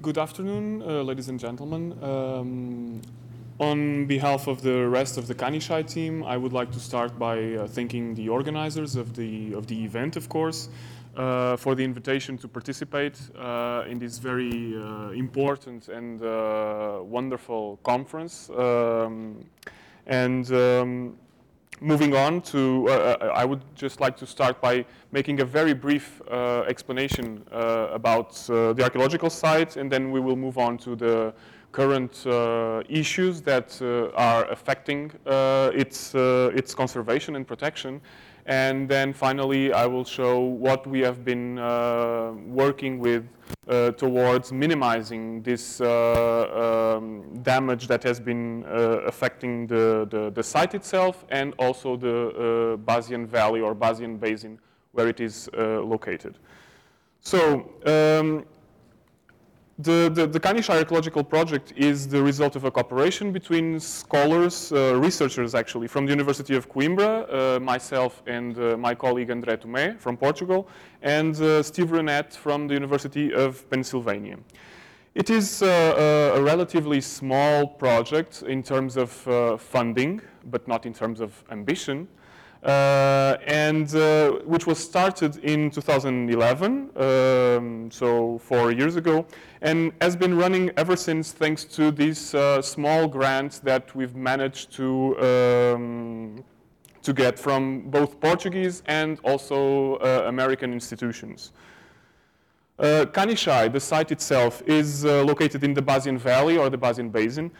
Good afternoon, uh, ladies and gentlemen. Um, on behalf of the rest of the Kanishai team, I would like to start by uh, thanking the organizers of the, of the event, of course, uh, for the invitation to participate uh, in this very uh, important and uh, wonderful conference. Um, and um, moving on to, uh, I would just like to start by making a very brief uh, explanation uh, about uh, the archaeological site, and then we will move on to the current uh, issues that uh, are affecting its, its conservation and protection. And then finally, I will show what we have been working with uh, towards minimizing this uh, um, damage that has been uh, affecting the, the, the, site itself and also the Bazian Valley or Bazian Basin where it is located. So um, the, the, the Kanishai Archaeological Project is the result of a cooperation between scholars, uh, researchers actually, from the University of Coimbra, uh, myself and uh, my colleague André Tomé from Portugal, and uh, Steve Renette from the University of Pennsylvania. It is uh, a relatively small project in terms of uh, funding, but not in terms of ambition. Uh, and uh, which was started in 2011, um, so four years ago, and has been running ever since thanks to these uh, small grants that we've managed to um, to get from both Portuguese and also uh, American institutions. Uh, Kanishai, the site itself, is uh, located in the Bazian Valley or the Basin, uh,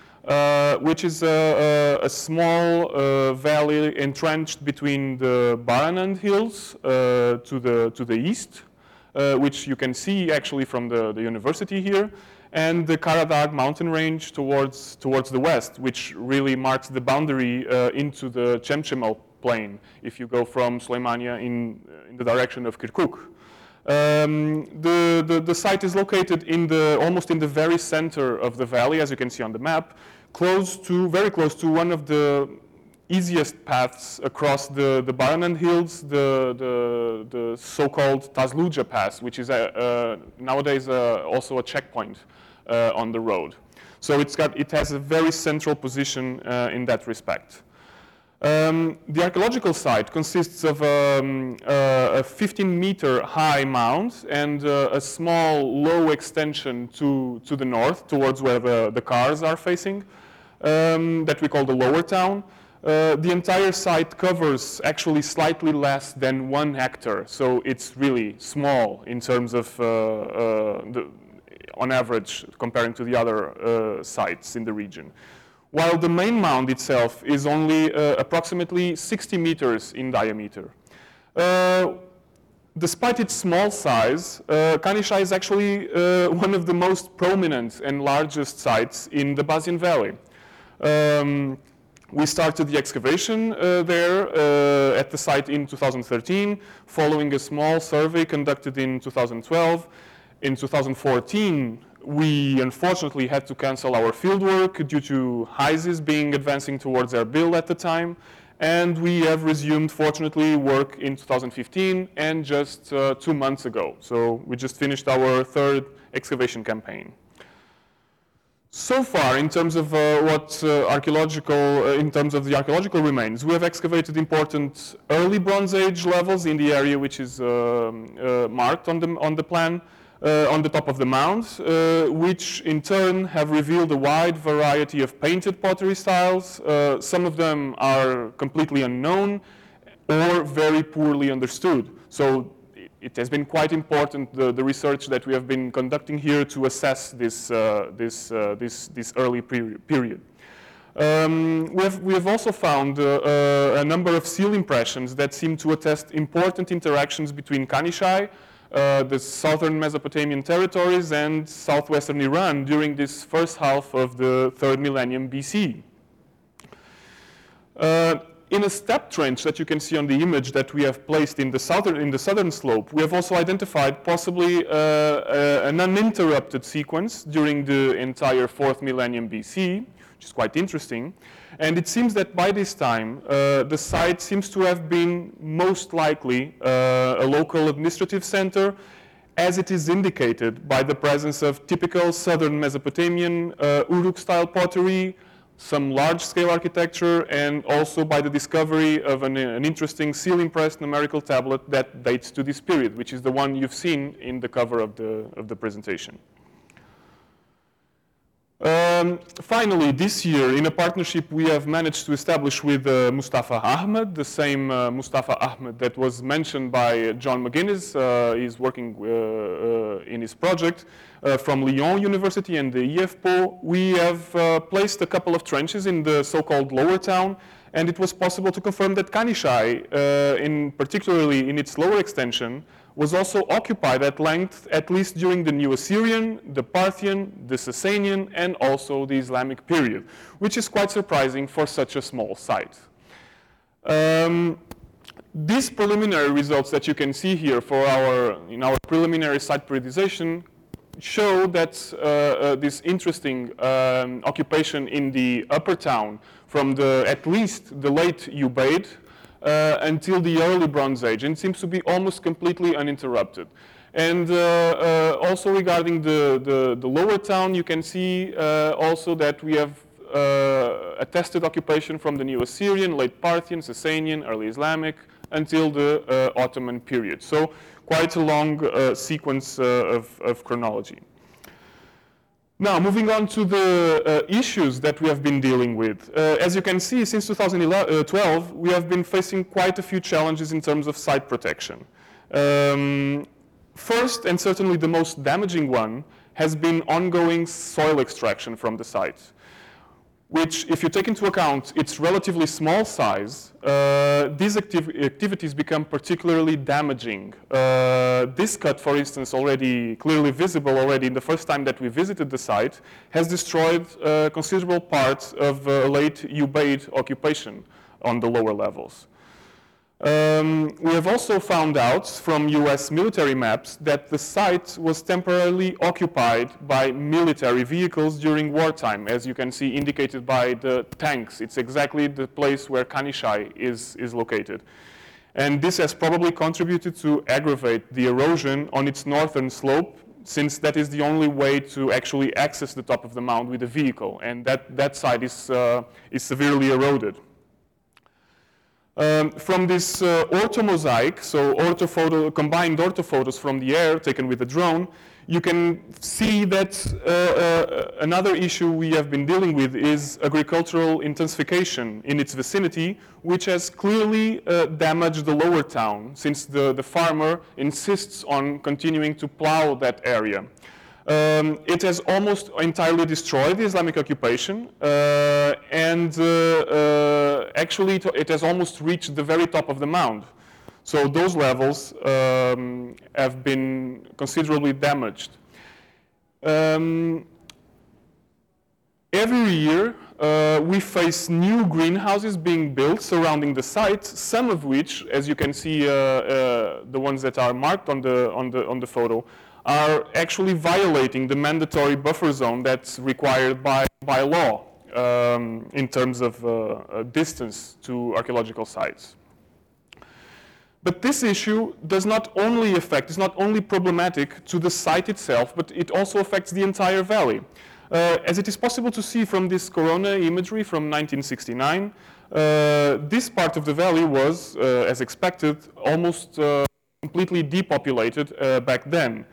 which is a, a, a small uh, valley entrenched between the Baranand Hills uh, to, the, to the east, uh, which you can see actually from the, the university here, and the Karadag mountain range towards, towards the west, which really marks the boundary into the Chemchemal plain if you go from Suleimania in, in the direction of Kirkuk. Um, the, the, the, site is located in the, almost in the very center of the valley, as you can see on the map, close to, very close to one of the easiest paths across the, the Baranand Hills, the, the, the so-called Tasluja Pass, which is a, nowadays also a checkpoint uh, on the road. So it's got, it has a very central position uh, in that respect. Um, the archaeological site consists of um, uh, a 15 meter high mound and uh, a small low extension to, to the north towards where the, the cars are facing um, that we call the lower town. Uh, the entire site covers actually slightly less than one hectare, so it's really small in terms of, uh, uh, the, on average, comparing to the other uh, sites in the region while the main mound itself is only uh, approximately 60 meters in diameter. Uh, despite its small size, uh, Kanishai is actually uh, one of the most prominent and largest sites in the Bazian Valley. Um, we started the excavation uh, there uh, at the site in 2013, following a small survey conducted in 2012. In 2014, we unfortunately had to cancel our fieldwork due to ISIS being advancing towards their Erbil at the time. And we have resumed, fortunately, work in 2015 and just uh, two months ago. So we just finished our third excavation campaign. So far, in terms of uh, what uh, archaeological, uh, in terms of the archaeological remains, we have excavated important early Bronze Age levels in the area which is um, uh, marked on the, on the plan on the top of the mound, uh, which in turn have revealed a wide variety of painted pottery styles. Uh, some of them are completely unknown or very poorly understood. So it has been quite important, the, the research that we have been conducting here to assess this, uh, this, uh, this, this early period. Um, we, have, we, have, also found uh, uh, a number of seal impressions that seem to attest important interactions between Kanishai uh, the southern Mesopotamian territories and southwestern Iran during this first half of the third millennium BC. Uh, in a step trench that you can see on the image that we have placed in the southern, in the southern slope, we have also identified possibly uh, uh an uninterrupted sequence during the entire fourth millennium BC, which is quite interesting. And it seems that by this time, uh, the site seems to have been most likely uh, a local administrative center as it is indicated by the presence of typical southern Mesopotamian uh, Uruk-style pottery, some large-scale architecture, and also by the discovery of an, an interesting seal-impressed numerical tablet that dates to this period, which is the one you've seen in the cover of the, of the presentation. Um, finally, this year, in a partnership we have managed to establish with uh, Mustafa Ahmed, the same uh, Mustafa Ahmed that was mentioned by John MacGinnis. Uh, he's working uh, uh, in his project uh, from Lyon University and the IFPO. We have placed a couple of trenches in the so-called lower town, and it was possible to confirm that Kanishai, in particularly in its lower extension, was also occupied at length, at least during the New Assyrian, the Parthian, the Sasanian, and also the Islamic period, which is quite surprising for such a small site. Um, these preliminary results that you can see here for our, in our preliminary site periodization show that uh, uh, this interesting um, occupation in the upper town from the, at least the late Ubaid uh, until the early Bronze Age and seems to be almost completely uninterrupted. And uh, uh, also regarding the, the, the, lower town, you can see uh, also that we have attested occupation from the New Assyrian, late Parthian, Sasanian, early Islamic, until the Ottoman period. So quite a long sequence of, of chronology. Now, moving on to the uh, issues that we have been dealing with. Uh, as you can see, since 2012, we have been facing quite a few challenges in terms of site protection. Um, first, and certainly the most damaging one, has been ongoing soil extraction from the site which, if you take into account its relatively small size, uh, these activ activities become particularly damaging. Uh, this cut, for instance, already clearly visible already in the first time that we visited the site, has destroyed uh, considerable parts of late Ubaid occupation on the lower levels. Um, we have also found out from US military maps that the site was temporarily occupied by military vehicles during wartime, as you can see indicated by the tanks. It's exactly the place where Kanishai is, is located. And this has probably contributed to aggravate the erosion on its northern slope, since that is the only way to actually access the top of the mound with a vehicle. And that, that side is, uh, is severely eroded. Um, from this uh, orthomosaic, so orthophoto, combined orthophotos from the air taken with a drone, you can see that uh, uh, another issue we have been dealing with is agricultural intensification in its vicinity, which has clearly uh, damaged the lower town since the, the farmer insists on continuing to plow that area. Um, it has almost entirely destroyed the Islamic occupation, uh, and uh, uh, actually it, has almost reached the very top of the mound. So those levels um, have been considerably damaged. Um, every year, uh, we face new greenhouses being built surrounding the site, some of which, as you can see, uh, uh, the ones that are marked on the, on the, on the photo, are actually violating the mandatory buffer zone that's required by, by law um, in terms of uh, distance to archaeological sites. But this issue does not only affect, is not only problematic to the site itself, but it also affects the entire valley. Uh, as it is possible to see from this corona imagery from 1969, uh, this part of the valley was, uh, as expected, almost uh, completely depopulated uh, back then.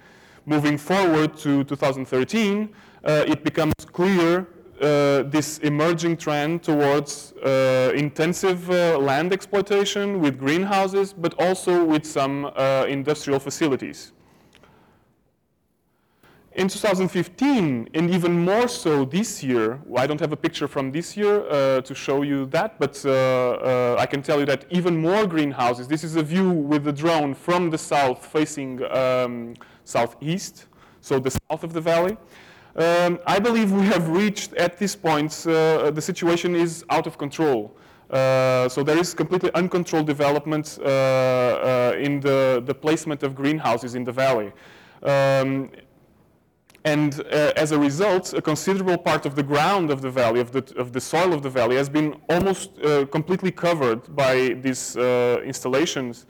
Moving forward to 2013, uh, it becomes clear uh, this emerging trend towards uh, intensive uh, land exploitation with greenhouses, but also with some uh, industrial facilities. In 2015, and even more so this year, I don't have a picture from this year uh, to show you that, but I can tell you that even more greenhouses, this is a view with the drone from the south facing um, southeast, so the south of the valley. Um, I believe we have reached at this point, uh, the situation is out of control. Uh, so there is completely uncontrolled development uh, uh in the, the placement of greenhouses in the valley. Um, and uh, as a result, a considerable part of the ground of the valley, of the, of the soil of the valley, has been almost uh, completely covered by these installations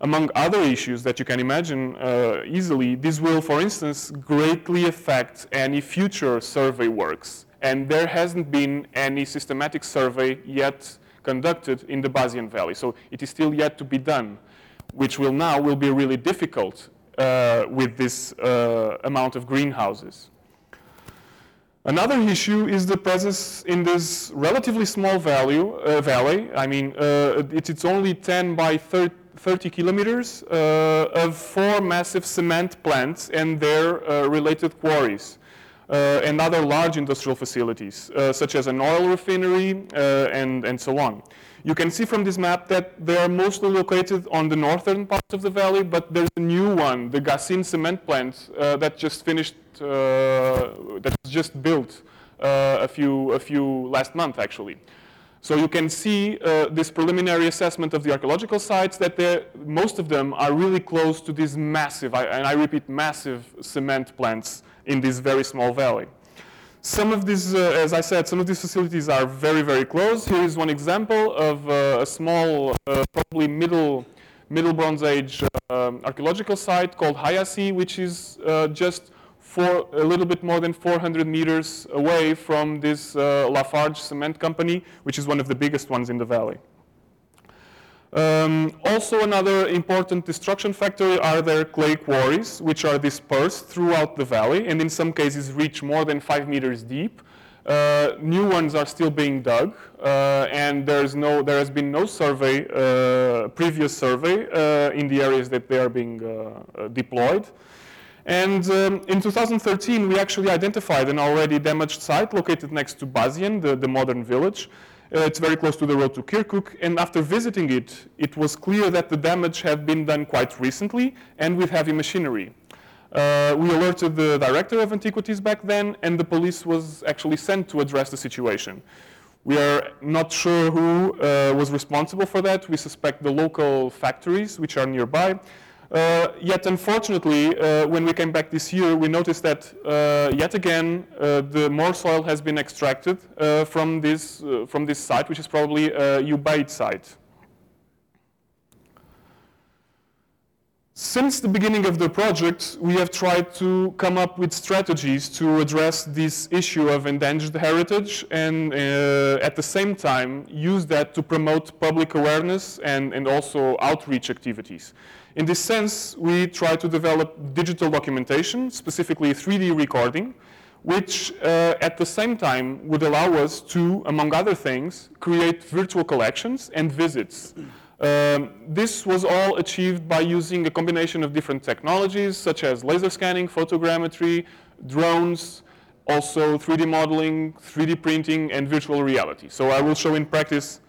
among other issues that you can imagine uh, easily, this will, for instance, greatly affect any future survey works. And there hasn't been any systematic survey yet conducted in the Bazian Valley. So it is still yet to be done, which will now will be really difficult uh, with this uh, amount of greenhouses. Another issue is the presence in this relatively small value, uh, valley. I mean, uh, it, it's only 10 by 30, 30 kilometers uh, of four massive cement plants and their uh, related quarries. And other large industrial facilities, such as an oil refinery and, and so on. You can see from this map that they are mostly located on the northern part of the valley, but there's a new one, the Gassin cement plant, uh, that just finished, that was just built a, few, a few last month actually. So you can see uh, this preliminary assessment of the archaeological sites that most of them are really close to these massive, and I repeat, massive cement plants in this very small valley. Some of these, uh, as I said, some of these facilities are very, very close. Here is one example of uh, a small, uh, probably middle, middle Bronze Age um, archaeological site called Hayasi, which is uh, just for a little bit more than 400 meters away from this uh, Lafarge cement company, which is one of the biggest ones in the valley. Um, also another important destruction factor are their clay quarries, which are dispersed throughout the valley and in some cases reach more than five meters deep. Uh, new ones are still being dug, uh, and there's no, there has been no survey, uh, previous survey uh, in the areas that they are being uh, deployed. And um, in 2013, we actually identified an already damaged site located next to Bazian, the, the modern village. Uh, it's very close to the road to Kirkuk, and after visiting it, it was clear that the damage had been done quite recently and with heavy machinery. Uh, we alerted the director of antiquities back then, and the police was actually sent to address the situation. We are not sure who uh, was responsible for that. We suspect the local factories, which are nearby. Uh, yet, unfortunately, uh, when we came back this year, we noticed that uh, yet again uh, the more soil has been extracted uh, from this uh, from this site, which is probably a Ubaid site. Since the beginning of the project, we have tried to come up with strategies to address this issue of endangered heritage and at the same time use that to promote public awareness and, and also outreach activities. In this sense, we try to develop digital documentation, specifically 3D recording, which uh, at the same time would allow us to, among other things, create virtual collections and visits. Um, this was all achieved by using a combination of different technologies, such as laser scanning, photogrammetry, drones, also 3D modeling, 3D printing, and virtual reality. So I will show in practice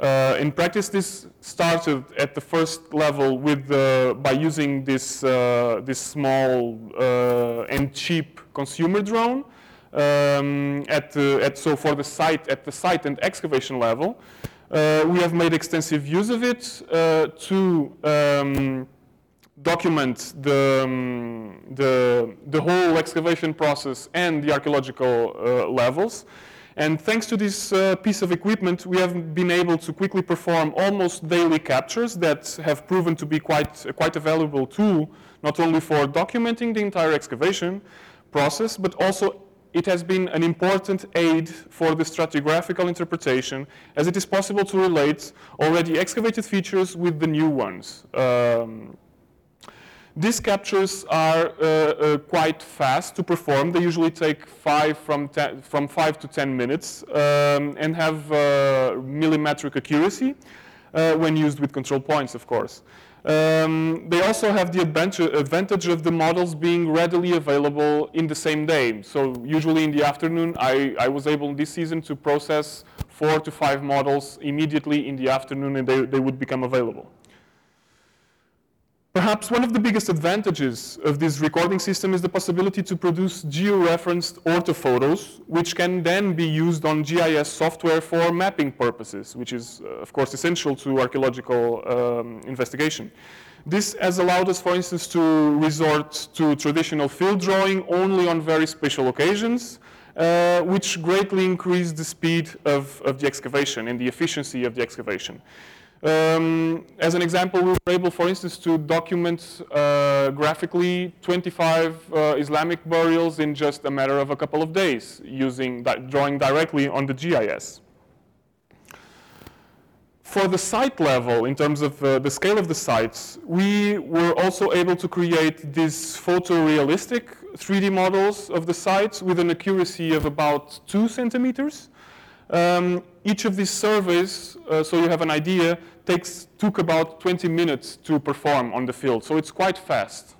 uh, in practice, this started at the first level with uh, by using this uh, this small uh, and cheap consumer drone. Um, at, at so for the site at the site and excavation level, uh, we have made extensive use of it uh, to um, document the, um, the the whole excavation process and the archaeological levels. And thanks to this uh, piece of equipment, we have been able to quickly perform almost daily captures that have proven to be quite, uh, quite a valuable tool, not only for documenting the entire excavation process, but also it has been an important aid for the stratigraphical interpretation, as it is possible to relate already excavated features with the new ones. Um, these captures are uh, uh, quite fast to perform. They usually take five from, ten, from five to 10 minutes um, and have uh, millimetric accuracy uh, when used with control points, of course. Um, they also have the advantage of the models being readily available in the same day. So usually in the afternoon, I, I was able this season to process four to five models immediately in the afternoon and they, they would become available. Perhaps one of the biggest advantages of this recording system is the possibility to produce geo-referenced orthophotos, which can then be used on GIS software for mapping purposes, which is, uh, of course, essential to archaeological um, investigation. This has allowed us, for instance, to resort to traditional field drawing only on very special occasions, uh, which greatly increase the speed of, of the excavation and the efficiency of the excavation. Um, as an example, we were able, for instance, to document uh, graphically 25 uh, Islamic burials in just a matter of a couple of days, using drawing directly on the GIS. For the site level, in terms of uh, the scale of the sites, we were also able to create these photorealistic 3D models of the sites with an accuracy of about two centimeters. Um, each of these surveys, uh, so you have an idea, takes, took about 20 minutes to perform on the field, so it's quite fast.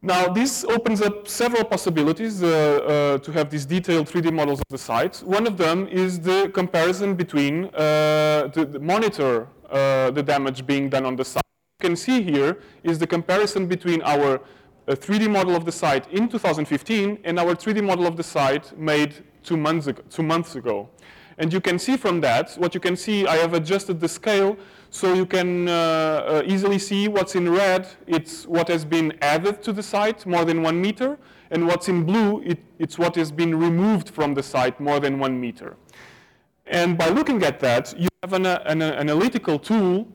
Now, this opens up several possibilities uh, uh, to have these detailed 3D models of the site. One of them is the comparison between uh, the, the, monitor uh, the damage being done on the site. You can see here is the comparison between our a 3D model of the site in 2015 and our 3D model of the site made two months ago. Two months ago. And you can see from that, what you can see, I have adjusted the scale so you can uh, uh, easily see what's in red, it's what has been added to the site, more than one meter, and what's in blue, it, it's what has been removed from the site, more than one meter. And by looking at that, you have an, uh, an analytical tool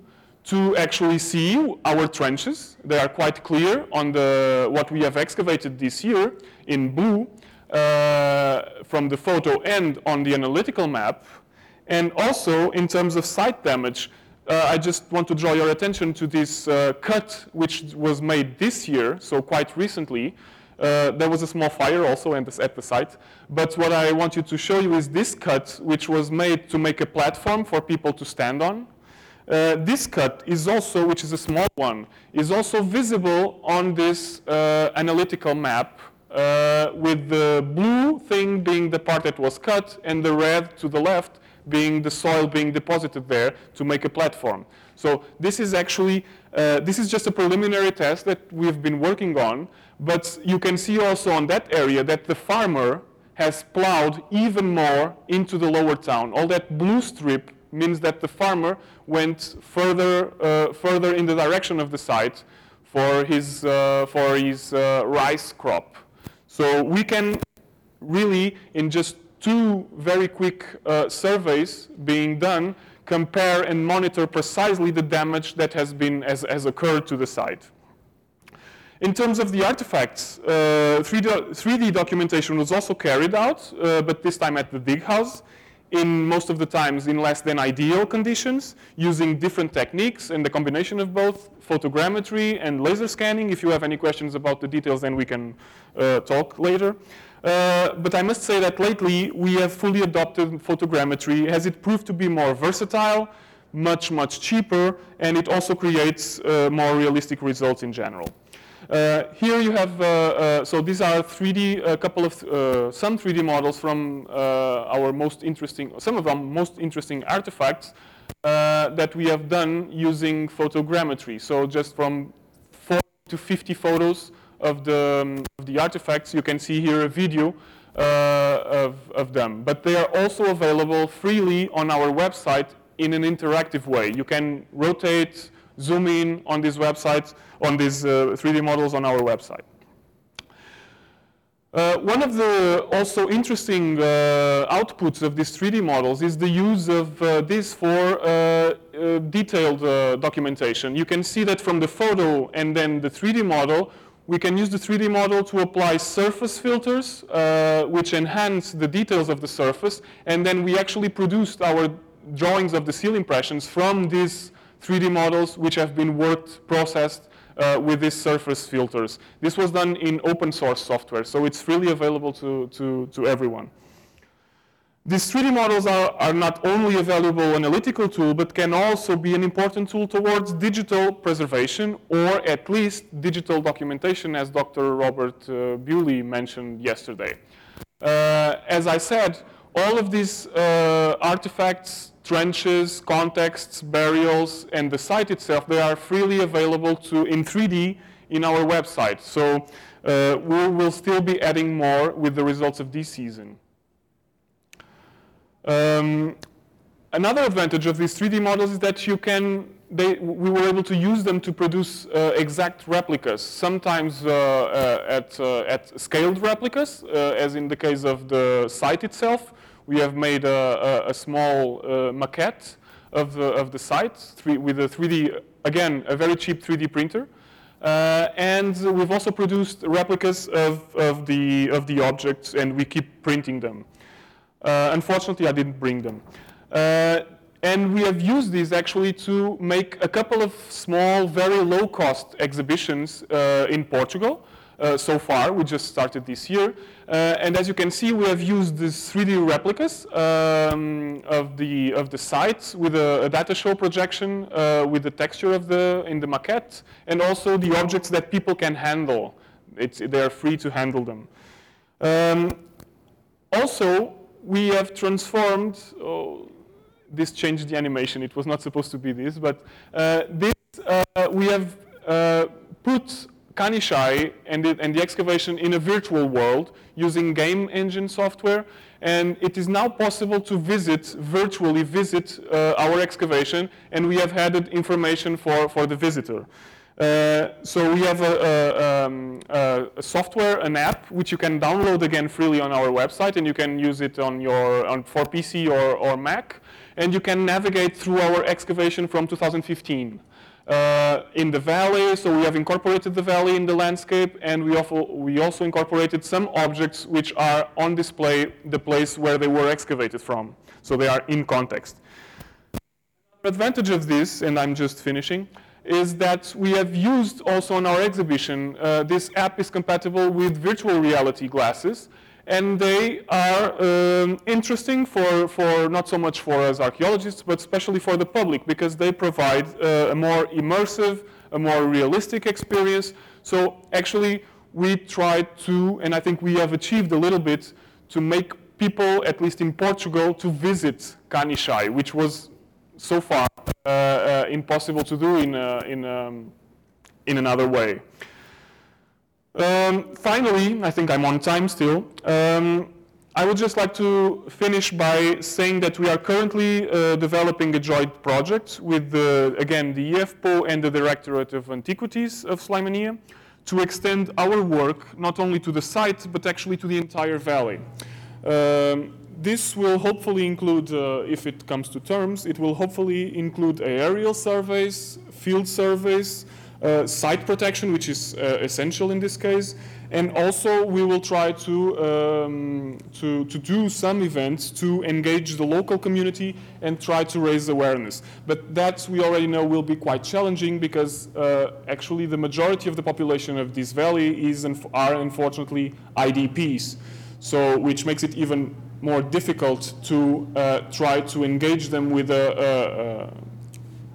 to actually see our trenches. They are quite clear on the, what we have excavated this year in blue uh, from the photo and on the analytical map. And also in terms of site damage, uh, I just want to draw your attention to this uh, cut which was made this year, so quite recently. Uh, there was a small fire also at the, at the site. But what I want you to show you is this cut, which was made to make a platform for people to stand on. Uh, this cut is also, which is a small one, is also visible on this uh, analytical map uh, with the blue thing being the part that was cut and the red to the left being the soil being deposited there to make a platform. So this is actually, uh, this is just a preliminary test that we've been working on, but you can see also on that area that the farmer has plowed even more into the lower town. All that blue strip means that the farmer went further, uh, further in the direction of the site for his, uh, for his uh, rice crop. So we can really, in just two very quick uh, surveys being done, compare and monitor precisely the damage that has, been, has, has occurred to the site. In terms of the artifacts, uh, 3D, 3D, documentation was also carried out, uh, but this time at the dig house in most of the times in less than ideal conditions, using different techniques and the combination of both photogrammetry and laser scanning. If you have any questions about the details, then we can uh, talk later. Uh, but I must say that lately we have fully adopted photogrammetry as it proved to be more versatile, much, much cheaper, and it also creates uh, more realistic results in general. Uh, here you have, uh, uh, so these are 3D, a couple of, uh, some 3D models from uh, our most interesting, some of our most interesting artifacts uh, that we have done using photogrammetry. So just from 40 to 50 photos of the, um, of the artifacts, you can see here a video of, of them. But they are also available freely on our website in an interactive way. You can rotate, zoom in on these websites, on these uh, 3D models on our website. Uh, one of the also interesting uh, outputs of these 3D models is the use of uh, this for uh, uh, detailed documentation. You can see that from the photo and then the 3D model, we can use the 3D model to apply surface filters, which enhance the details of the surface, and then we actually produced our drawings of the seal impressions from these 3D models which have been worked, processed uh, with these surface filters. This was done in open source software, so it's freely available to, to, to everyone. These 3D models are, are not only a valuable analytical tool, but can also be an important tool towards digital preservation, or at least digital documentation, as Dr. Robert uh, Bewley mentioned yesterday. Uh, as I said, all of these uh, artifacts trenches, contexts, burials, and the site itself, they are freely available to in 3D in our website. So uh, we will still be adding more with the results of this season. Um, another advantage of these 3D models is that you can, they, we were able to use them to produce uh, exact replicas, sometimes uh, uh at, uh, at scaled replicas, uh, as in the case of the site itself, we have made a, a, a small uh, maquette of the, of the site three, with a 3D, again, a very cheap 3D printer. Uh, and we've also produced replicas of, of, the, of the objects, and we keep printing them. Uh, unfortunately, I didn't bring them. Uh, and we have used these actually to make a couple of small, very low-cost exhibitions uh, in Portugal. Uh, so far. We just started this year. Uh, and as you can see, we have used these 3D replicas um, of, the, of the site with a, a data show projection uh, with the texture of the, in the maquette and also the objects that people can handle. It's, they are free to handle them. Um, also, we have transformed, oh, this changed the animation. It was not supposed to be this, but uh, this, uh, we have put Kanishai and, and the excavation in a virtual world using game engine software. And it is now possible to visit, virtually visit uh, our excavation, and we have added information for, for the visitor. Uh, so we have a, a, um, a, software, an app, which you can download again freely on our website, and you can use it on your on, for PC or, or Mac, and you can navigate through our excavation from 2015 uh, in the valley, so we have incorporated the valley in the landscape, and we also, we also incorporated some objects which are on display the place where they were excavated from. So they are in context. Advantage of this, and I'm just finishing, is that we have used also in our exhibition, uh, this app is compatible with virtual reality glasses, and they are um, interesting for, for not so much for us archaeologists, but especially for the public because they provide uh, a more immersive, a more realistic experience. So actually, we tried to, and I think we have achieved a little bit, to make people, at least in Portugal, to visit Kanishai, which was so far uh, uh, impossible to do in, uh, in, um, in another way. Um, finally, I think I'm on time still. Um, I would just like to finish by saying that we are currently uh, developing a joint project with, the, again, the IFPO and the Directorate of Antiquities of Sulaimania to extend our work not only to the site, but actually to the entire valley. Um, this will hopefully include, uh, if it comes to terms, it will hopefully include aerial surveys, field surveys, site protection, which is uh, essential in this case. And also we will try to, um, to, to do some events to engage the local community and try to raise awareness. But that we already know will be quite challenging because uh, actually the majority of the population of this valley is are unfortunately IDPs. So which makes it even more difficult to uh, try to engage them with a,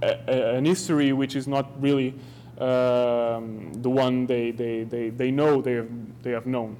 a, a, an history which is not really um, the one they, they, they, they know they have, they have known.